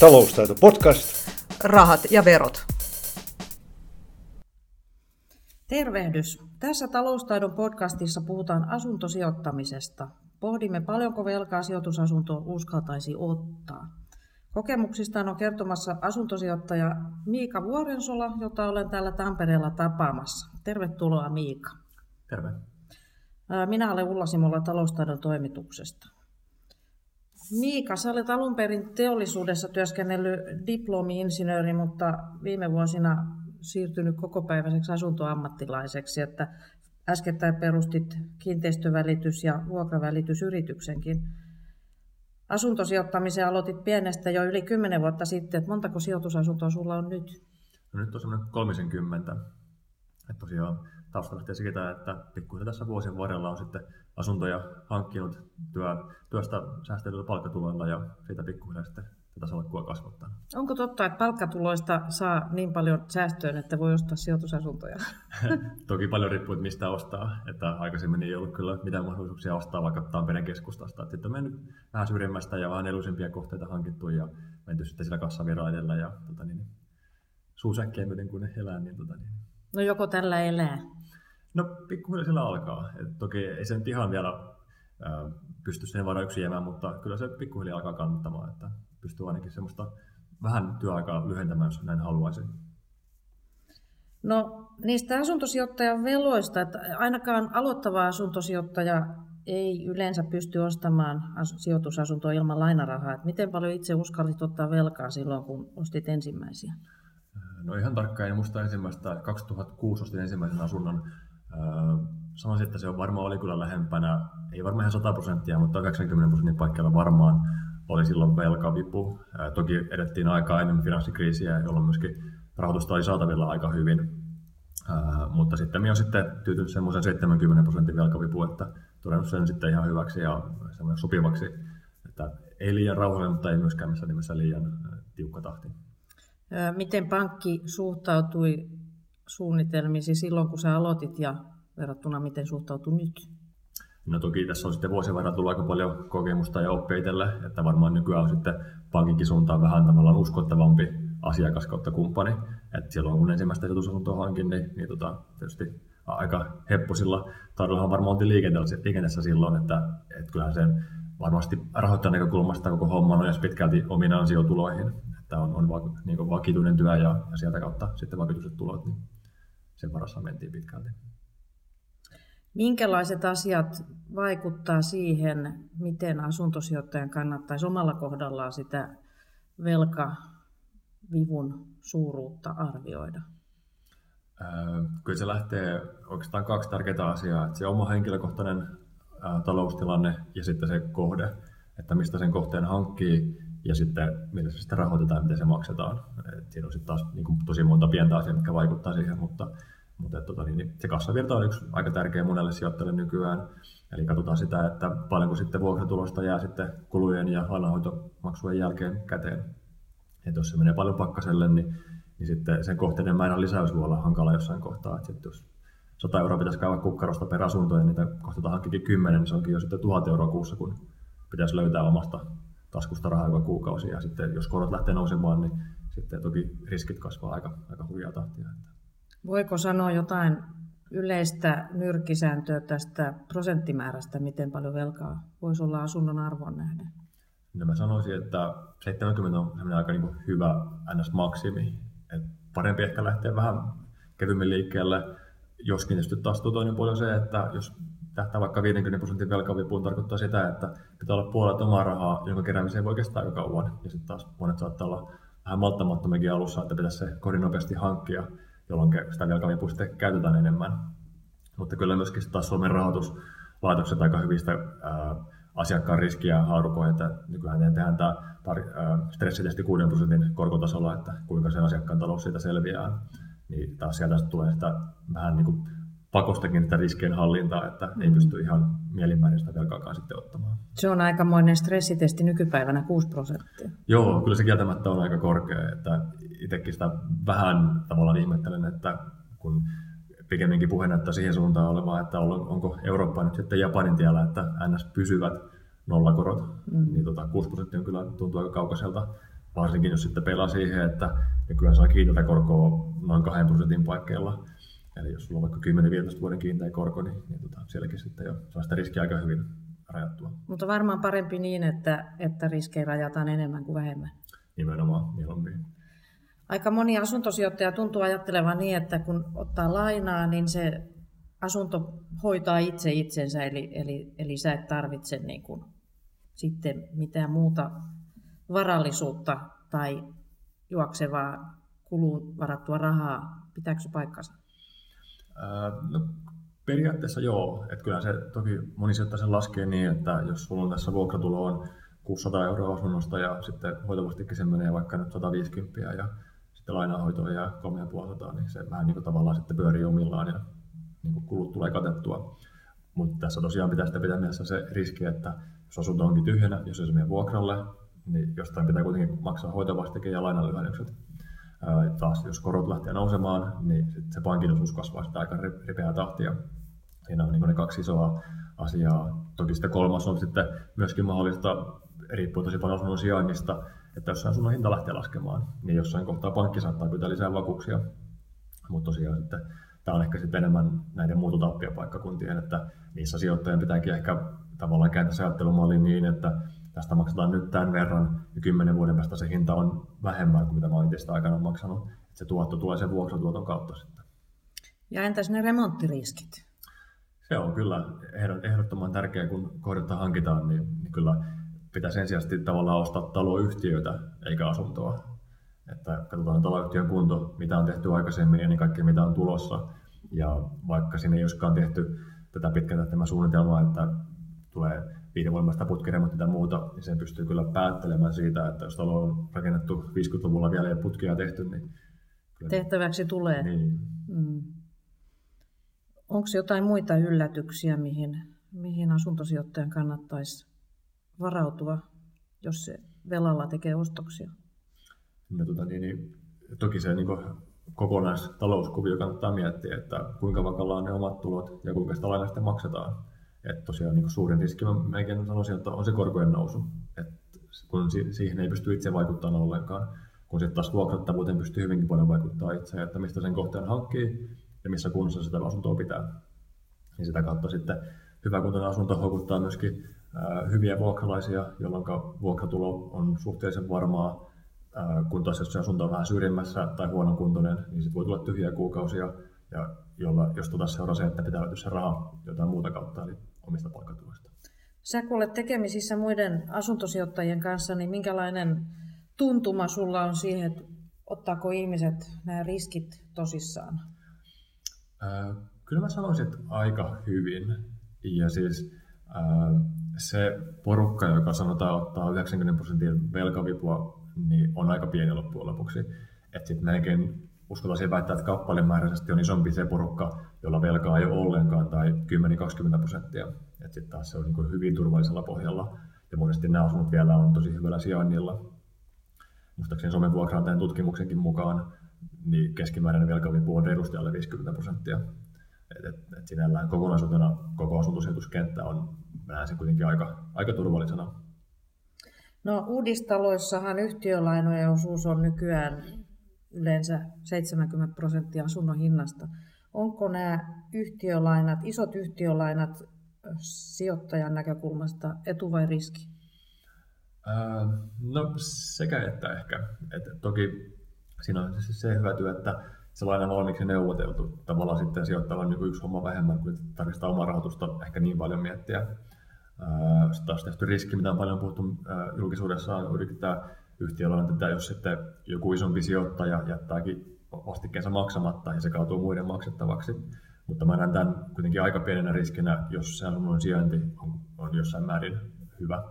Taloustaito podcast. Rahat ja verot. Tervehdys. Tässä Taloustaidon podcastissa puhutaan asuntosijoittamisesta. Pohdimme paljonko velkaa sijoitusasuntoon uskaltaisi ottaa. Kokemuksistaan on kertomassa asuntosijoittaja Miika Vuorensola, jota olen täällä Tampereella tapaamassa. Tervetuloa Miika. Terve. Minä olen Ulla Simola taloustaidon toimituksesta. Miika, sä olet alun perin teollisuudessa työskennellyt diplomi-insinööri, mutta viime vuosina siirtynyt kokopäiväiseksi asuntoammattilaiseksi, että äskettäin perustit kiinteistövälitys- ja vuokravälitysyrityksenkin. Asuntosijoittamisen aloitit pienestä jo yli 10 vuotta sitten. Että montako sijoitusasuntoa sulla on nyt? No nyt on semmoinen 30. Että tosiaan tausta lähtee siitä, että pikkuhiljaa tässä vuosien varrella on sitten asuntoja hankkinut työ, työstä säästetyllä palkkatuloilla ja siitä pikkuhiljaa sitten tätä salkkua kasvattaa. Onko totta, että palkkatuloista saa niin paljon säästöön, että voi ostaa sijoitusasuntoja? Toki paljon riippuu, että mistä ostaa. Että aikaisemmin ei ollut kyllä mitään mahdollisuuksia ostaa vaikka Tampereen keskustasta. Että sitten on mennyt vähän syrjemmästä ja vähän edullisimpia kohteita hankittu ja menty sitten sillä kassavirra edellä ja tota niin, suusäkkiä myöten kun ne elää. Niin, tota niin. No joko tällä elää? No pikkuhiljaa sillä alkaa. Et toki ei se nyt ihan vielä ää, pysty sen varaa yksin jäämään, mutta kyllä se pikkuhiljaa alkaa kannattamaan, että pystyy ainakin semmoista vähän työaikaa lyhentämään, jos näin haluaisi. No niistä asuntosijoittajan veloista, että ainakaan aloittava asuntosijoittaja ei yleensä pysty ostamaan sijoitusasuntoa ilman lainarahaa. Että miten paljon itse uskallit ottaa velkaa silloin, kun ostit ensimmäisiä? No ihan tarkkaan en muista ensimmäistä. 2006 ostin ensimmäisen asunnon sanoisin, että se on varmaan oli kyllä lähempänä, ei varmaan ihan 100 prosenttia, mutta 80 prosentin paikkeilla varmaan oli silloin velkavipu. Toki edettiin aikaa ennen finanssikriisiä, jolloin myöskin rahoitusta oli saatavilla aika hyvin. Mutta sitten minä olen sitten tyytynyt semmoisen 70 prosentin velkavipu, että todennut sen sitten ihan hyväksi ja sopivaksi, että ei liian rauhallinen, mutta ei myöskään missään nimessä liian tiukka tahti. Miten pankki suhtautui suunnitelmisi silloin, kun sä aloitit ja verrattuna miten suhtautuu nyt? No toki tässä on sitten vuosien varrella tullut aika paljon kokemusta ja oppia itselle, että varmaan nykyään on sitten pankinkin suuntaan vähän tavallaan uskottavampi asiakas kautta kumppani. Että silloin kun ensimmäistä sijoitusasuntoa hankin, niin, niin tota, tietysti aika hepposilla taidollahan varmaan oltiin liikenteessä, liikenteessä silloin, että, että kyllähän sen varmasti rahoittajan näkökulmasta koko homma on pitkälti omiin ansiotuloihin. Että on, on niin vakituinen työ ja, ja sieltä kautta sitten vakituiset tulot, niin sen varassa mentiin pitkälti. Minkälaiset asiat vaikuttaa siihen, miten asuntosijoittajan kannattaisi omalla kohdallaan sitä velkavivun suuruutta arvioida? Kyllä se lähtee oikeastaan kaksi tärkeää asiaa. Että se oma henkilökohtainen taloustilanne ja sitten se kohde, että mistä sen kohteen hankkii ja sitten millä se sitten rahoitetaan ja miten se maksetaan. Et siinä on sitten taas niin kuin, tosi monta pientä asiaa, mitkä vaikuttaa siihen, mutta mutta tota, niin, niin, se kassavirta on yksi aika tärkeä monelle sijoittajalle nykyään. Eli katsotaan sitä, että paljonko sitten vuokratulosta jää sitten kulujen ja lainanhoitomaksujen jälkeen käteen. Et jos se menee paljon pakkaselle, niin, niin sitten sen kohteiden määrän lisäys voi olla hankala jossain kohtaa. Et jos 100 euroa pitäisi käydä kukkarosta per asunto ja niitä kohteita hankkikin 10, niin se onkin jo sitten 1000 euroa kuussa, kun pitäisi löytää omasta taskusta rahaa joka kuukausi. Ja sitten jos korot lähtee nousemaan, niin sitten toki riskit kasvaa aika, aika hurjaa tahtia. Voiko sanoa jotain yleistä nyrkkisääntöä tästä prosenttimäärästä, miten paljon velkaa voisi olla asunnon arvon nähden? No mä sanoisin, että 70 on aika niin hyvä NS-maksimi. Et parempi ehkä lähteä vähän kevyemmin liikkeelle, joskin tietysti taas toinen puoli on se, että jos tähtää vaikka 50 prosentin velkavipuun, tarkoittaa sitä, että pitää olla puolet omaa rahaa, jonka keräämiseen voi kestää aika kauan. Ja sitten taas monet saattaa olla vähän malttamattomikin alussa, että pitäisi se kodin nopeasti hankkia jolloin sitä velkavipua sitten käytetään enemmän. Mutta kyllä myöskin taas Suomen rahoituslaitokset aika hyvistä ää, asiakkaan riskiä haarukoi, että nykyään tehdään tämä tar- ää, stressitesti 6 prosentin korkotasolla, että kuinka se asiakkaan talous siitä selviää. Niin taas sieltä tulee sitä vähän niin kuin pakostakin sitä riskien hallintaa, että mm. ei pysty ihan mielimmäinen sitä velkaakaan sitten ottamaan. Se on aikamoinen stressitesti nykypäivänä 6 prosenttia. Joo, kyllä se kieltämättä on aika korkea. Että itsekin sitä vähän tavallaan ihmettelen, että kun pikemminkin puhe näyttää siihen suuntaan olemaan, että onko Eurooppa nyt sitten Japanin tiellä, että NS pysyvät nollakorot, mm. niin tota 6 prosenttia on kyllä tuntuu aika kaukaiselta varsinkin jos sitten pelaa siihen, että nykyään saa kiinteätä korkoa noin 2 prosentin paikkeilla. Eli jos sulla on vaikka 10-15 vuoden kiinteä korko, niin, niin tota, sielläkin sitten jo saa sitä riskiä aika hyvin rajattua. Mutta varmaan parempi niin, että, että riskejä rajataan enemmän kuin vähemmän. Nimenomaan, mieluummin. Aika moni asuntosijoittaja tuntuu ajattelevan niin, että kun ottaa lainaa, niin se asunto hoitaa itse itsensä, eli, eli, eli sä et tarvitse niin kuin sitten mitään muuta varallisuutta tai juoksevaa kuluun varattua rahaa. Pitääkö se paikkansa? No, periaatteessa joo. Että kyllä se toki moni sen laskee niin, että jos sulla on tässä vuokratulo on 600 euroa asunnosta ja sitten hoitovastikin se menee vaikka nyt 150 ja sitten lainahoitoa ja 3500, niin se vähän niin kuin tavallaan sitten pyörii omillaan ja niin kuin kulut tulee katettua. Mutta tässä tosiaan pitää sitä pitää mielessä se riski, että jos asunto onkin tyhjänä, jos se menee vuokralle, niin jostain pitää kuitenkin maksaa hoitovastikin ja lainanlyhennykset. Taas jos korot lähtee nousemaan, niin sit se pankin osuus kasvaa sitä aika ripeää tahtia. Siinä on niin ne kaksi isoa asiaa. Toki sitten kolmas on sitten myöskin mahdollista, riippuu tosi paljon asunnon sijainnista, että jos asunnon hinta lähtee laskemaan, niin jossain kohtaa pankki saattaa pyytää lisää vakuuksia. Mutta tosiaan sitten tämä on ehkä sitten enemmän näiden muutotappiopaikkakuntien, että niissä sijoittajien pitääkin ehkä tavallaan kääntää se ajattelumalli niin, että tästä maksetaan nyt tämän verran ja kymmenen vuoden päästä se hinta on vähemmän kuin mitä mä olin aikana maksanut. Että se tuotto tulee sen vuokratuoton kautta sitten. Ja entäs ne remonttiriskit? Se on kyllä ehdottoman tärkeää, kun kohdetta hankitaan, niin, niin kyllä pitäisi ensisijaisesti tavallaan ostaa taloyhtiöitä eikä asuntoa. Että katsotaan taloyhtiön kunto, mitä on tehty aikaisemmin ja niin kaikki mitä on tulossa. Ja vaikka sinne ei olisikaan tehty tätä pitkän suunnitelmaa, että tulee viiden voimasta putkiremontti tai muuta, niin sen pystyy kyllä päättelemään siitä, että jos talo on rakennettu 50-luvulla vielä ja putkia tehty, niin... Kyllä Tehtäväksi tulee. Niin. Mm. Onko jotain muita yllätyksiä, mihin, mihin asuntosijoittajan kannattaisi varautua, jos se velalla tekee ostoksia? No, tuota, niin, niin, toki se niin kokonaistalouskuvio kannattaa miettiä, että kuinka vakalla on ne omat tulot ja kuinka sitä lainaa sitten maksetaan. Että tosiaan niin suurin riski mä melkein sanoisin, että on se korkojen nousu. Et kun siihen ei pysty itse vaikuttamaan ollenkaan. Kun sitten taas vuokrattavuuteen pystyy hyvinkin paljon vaikuttaa itse, että mistä sen kohteen hankkii ja missä kunnossa sitä asuntoa pitää. Niin sitä kautta sitten hyvä kuntoinen asunto houkuttaa myöskin hyviä vuokralaisia, jolloin vuokratulo on suhteellisen varmaa, kun taas jos se asunto on vähän syrjimmässä tai huonokuntoinen, niin sitten voi tulla tyhjiä kuukausia, ja jolla, jos tuota seuraa se, että pitää löytyä se raha jotain muuta kautta, eli omista palkkatuloista. Sä kun olet tekemisissä muiden asuntosijoittajien kanssa, niin minkälainen tuntuma sulla on siihen, että ottaako ihmiset nämä riskit tosissaan? Äh, kyllä mä sanoisin, että aika hyvin. Ja siis äh, se porukka, joka sanotaan ottaa 90 prosentin velkavipua, niin on aika pieni loppujen lopuksi. Että sitten melkein uskaltaisin väittää, että kappalemääräisesti on isompi se porukka, jolla velkaa ei ole ollenkaan tai 10-20 prosenttia. Sitten taas se on niin hyvin turvallisella pohjalla. Ja monesti nämä asunnot vielä on tosi hyvällä sijainnilla. Muistaakseni Suomen vuokranantajan tutkimuksenkin mukaan niin keskimääräinen velkavipu on reilusti alle 50 prosenttia. Et, et, et sinällään kokonaisuutena koko asuntosijoituskenttä on, näen sen kuitenkin aika, aika turvallisena. No uudistaloissahan yhtiölainojen osuus on nykyään yleensä 70 prosenttia asunnon hinnasta. Onko nämä yhtiölainat, isot yhtiölainat sijoittajan näkökulmasta etu vai riski? no sekä että ehkä. Et toki siinä on siis se hyöty, että se laina on valmiiksi neuvoteltu. Tavallaan sitten sijoittajalla on niin yksi homma vähemmän kuin tarvitsee omaa rahoitusta ehkä niin paljon miettiä. Sitten taas tehty riski, mitä on paljon puhuttu julkisuudessa, on yrittää yhtiöllä tätä, jos sitten joku isompi sijoittaja jättääkin vastikkeensa maksamatta ja se kaatuu muiden maksettavaksi. Mutta mä näen tämän kuitenkin aika pienenä riskinä, jos se asunnon sijainti on, on jossain määrin hyvä,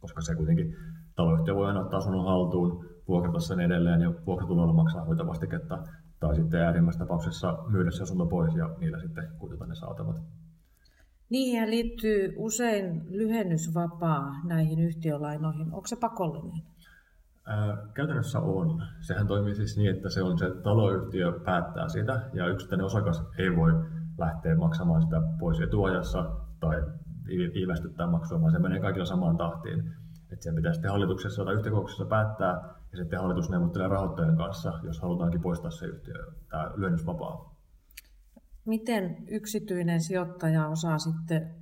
koska se kuitenkin taloyhtiö voi aina ottaa asunnon haltuun, vuokrata sen edelleen ja vuokratulolla maksaa hoitovastiketta, tai sitten äärimmäisessä tapauksessa myydä se asunto pois ja niillä sitten kuitata ne saatavat. Niihin liittyy usein lyhennysvapaa näihin yhtiölainoihin. Onko se pakollinen? Käytännössä on. Sehän toimii siis niin, että se on se taloyhtiö päättää sitä ja yksittäinen osakas ei voi lähteä maksamaan sitä pois etuajassa tai viivästyttää maksua, vaan se menee kaikilla samaan tahtiin. Että sen pitää sitten hallituksessa tai yhtiökokouksessa päättää, ja sitten hallitus neuvottelee rahoittajien kanssa, jos halutaankin poistaa se yhtiö, tämä lyhennysvapaa. Miten yksityinen sijoittaja osaa sitten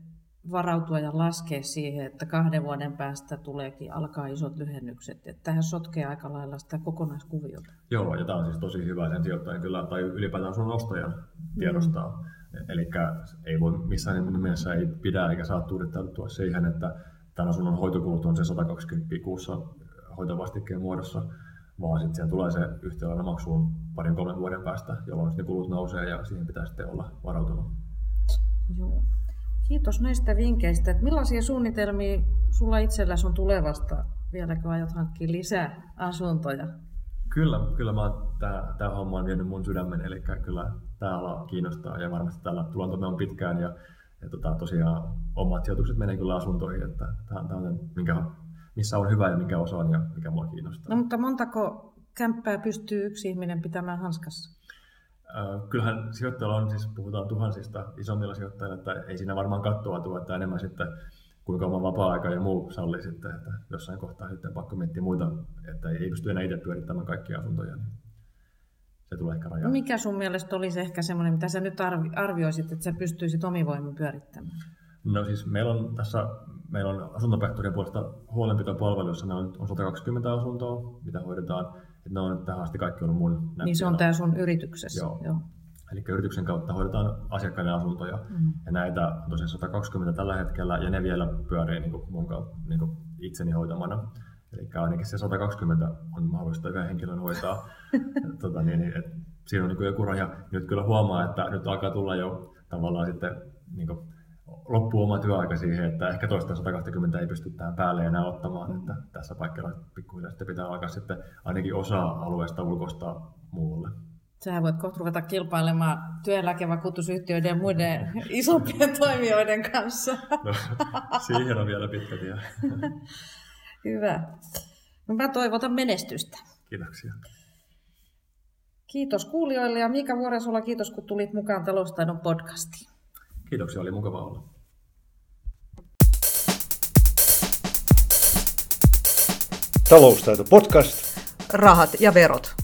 varautua ja laskea siihen, että kahden vuoden päästä tuleekin alkaa isot lyhennykset. Että tähän sotkee aika lailla sitä kokonaiskuviota. Joo, ja tämä on siis tosi hyvä sen sijoittajan kyllä, tai ylipäätään sun ostajan tiedostaa. Mm. Eli ei voi missään nimessä ei pidä eikä saa tuudittautua siihen, että tämän asunnon hoitokulut on se 120 kuussa hoitovastikkeen muodossa, vaan sitten siellä tulee se yhtiölainen maksuun parin kolmen vuoden päästä, jolloin sitten kulut nousee ja siihen pitää sitten olla varautunut. Joo. Kiitos näistä vinkkeistä. Että millaisia suunnitelmia sulla itselläsi on tulevasta? Vieläkö aiot hankkia lisää asuntoja? Kyllä, kyllä mä tämä homma on vienyt mun sydämen, eli kyllä tämä ala kiinnostaa ja varmasti täällä tulantomme on pitkään ja, ja tota, tosiaan omat sijoitukset menee kyllä asuntoihin, että tämä on tämmöinen, minkä, missä on hyvä ja mikä osaan ja mikä mua kiinnostaa. No mutta montako kämppää pystyy yksi ihminen pitämään hanskassa? Kyllähän sijoittajilla on, siis puhutaan tuhansista isommilla sijoittajilla, että ei siinä varmaan kattoa tuo, että enemmän sitten kuinka oma vapaa-aika ja muu salli sitten, että jossain kohtaa sitten pakko miettiä muita, että ei pysty enää itse pyörittämään kaikkia asuntoja, niin se tulee ehkä rajaan. Mikä sun mielestä olisi ehkä semmoinen, mitä sä nyt arvioisit, että sä pystyisit omivoimin pyörittämään? No siis meillä on tässä, meillä on asuntopehtorien puolesta huolenpitopalveluissa, meillä on 120 asuntoa, mitä hoidetaan ne on tähän asti kaikki ollut mun näppillä. Niin se on tämä sun yrityksessä. Joo. Joo. Eli yrityksen kautta hoidetaan asiakkaiden asuntoja. Mm. Ja näitä on tosiaan 120 tällä hetkellä, ja ne vielä pyörii niin kuin mun kautta, niin kuin itseni hoitamana. Eli ainakin se 120 on mahdollista yhden henkilön hoitaa. tota, niin, niin, et siinä on niin joku raja. Nyt kyllä huomaa, että nyt alkaa tulla jo tavallaan sitten niin kuin loppuu oma työaika siihen, että ehkä toista 120 ei pysty tähän päälle enää ottamaan, mm. että tässä paikalla pikkuhiljaa sitten pitää alkaa sitten ainakin osa alueesta ulkoistaa muulle. Sähän voit kohta ruveta kilpailemaan työeläkevakuutusyhtiöiden ja muiden isompien toimijoiden kanssa. No, siihen on vielä pitkä tie. Hyvä. No mä toivotan menestystä. Kiitoksia. Kiitos kuulijoille ja Mika Vuorensola, kiitos kun tulit mukaan Taloustaidon podcastiin. Kiitoksia, oli mukava olla. Taloustaito podcast. Rahat ja verot.